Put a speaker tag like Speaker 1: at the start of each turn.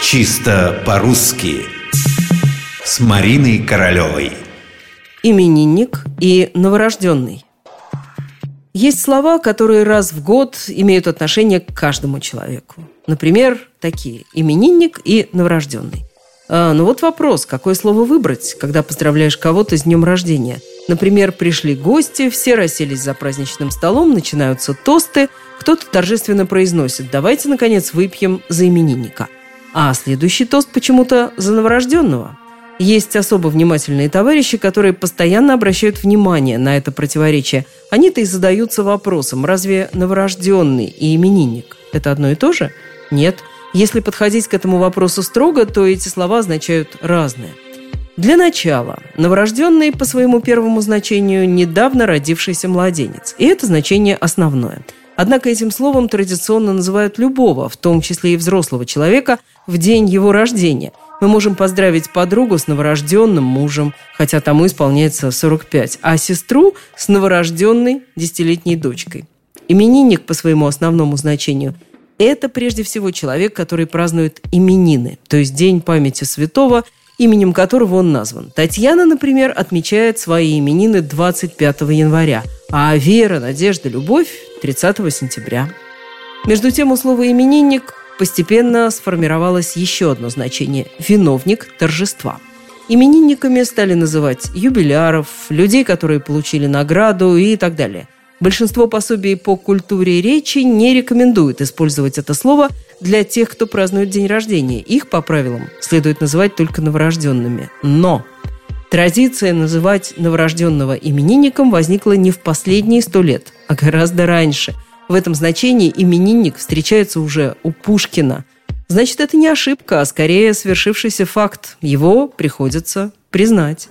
Speaker 1: Чисто по-русски С Мариной Королевой
Speaker 2: Именинник и новорожденный Есть слова, которые раз в год имеют отношение к каждому человеку. Например, такие – именинник и новорожденный. А, ну вот вопрос, какое слово выбрать, когда поздравляешь кого-то с днем рождения? Например, пришли гости, все расселись за праздничным столом, начинаются тосты, кто-то торжественно произносит «давайте, наконец, выпьем за именинника». А следующий тост почему-то за новорожденного. Есть особо внимательные товарищи, которые постоянно обращают внимание на это противоречие. Они-то и задаются вопросом, разве новорожденный и именинник – это одно и то же? Нет. Если подходить к этому вопросу строго, то эти слова означают разное. Для начала, новорожденный по своему первому значению недавно родившийся младенец. И это значение основное. Однако этим словом традиционно называют любого, в том числе и взрослого человека, в день его рождения. Мы можем поздравить подругу с новорожденным мужем, хотя тому исполняется 45, а сестру с новорожденной десятилетней дочкой. Именинник по своему основному значению – это прежде всего человек, который празднует именины, то есть День памяти святого, именем которого он назван. Татьяна, например, отмечает свои именины 25 января, а Вера, Надежда, Любовь – 30 сентября. Между тем, у слова «именинник» постепенно сформировалось еще одно значение – виновник торжества. Именинниками стали называть юбиляров, людей, которые получили награду и так далее – Большинство пособий по культуре речи не рекомендуют использовать это слово для тех, кто празднует день рождения. Их, по правилам, следует называть только новорожденными. Но традиция называть новорожденного именинником возникла не в последние сто лет, а гораздо раньше. В этом значении именинник встречается уже у Пушкина. Значит, это не ошибка, а скорее свершившийся факт. Его приходится признать.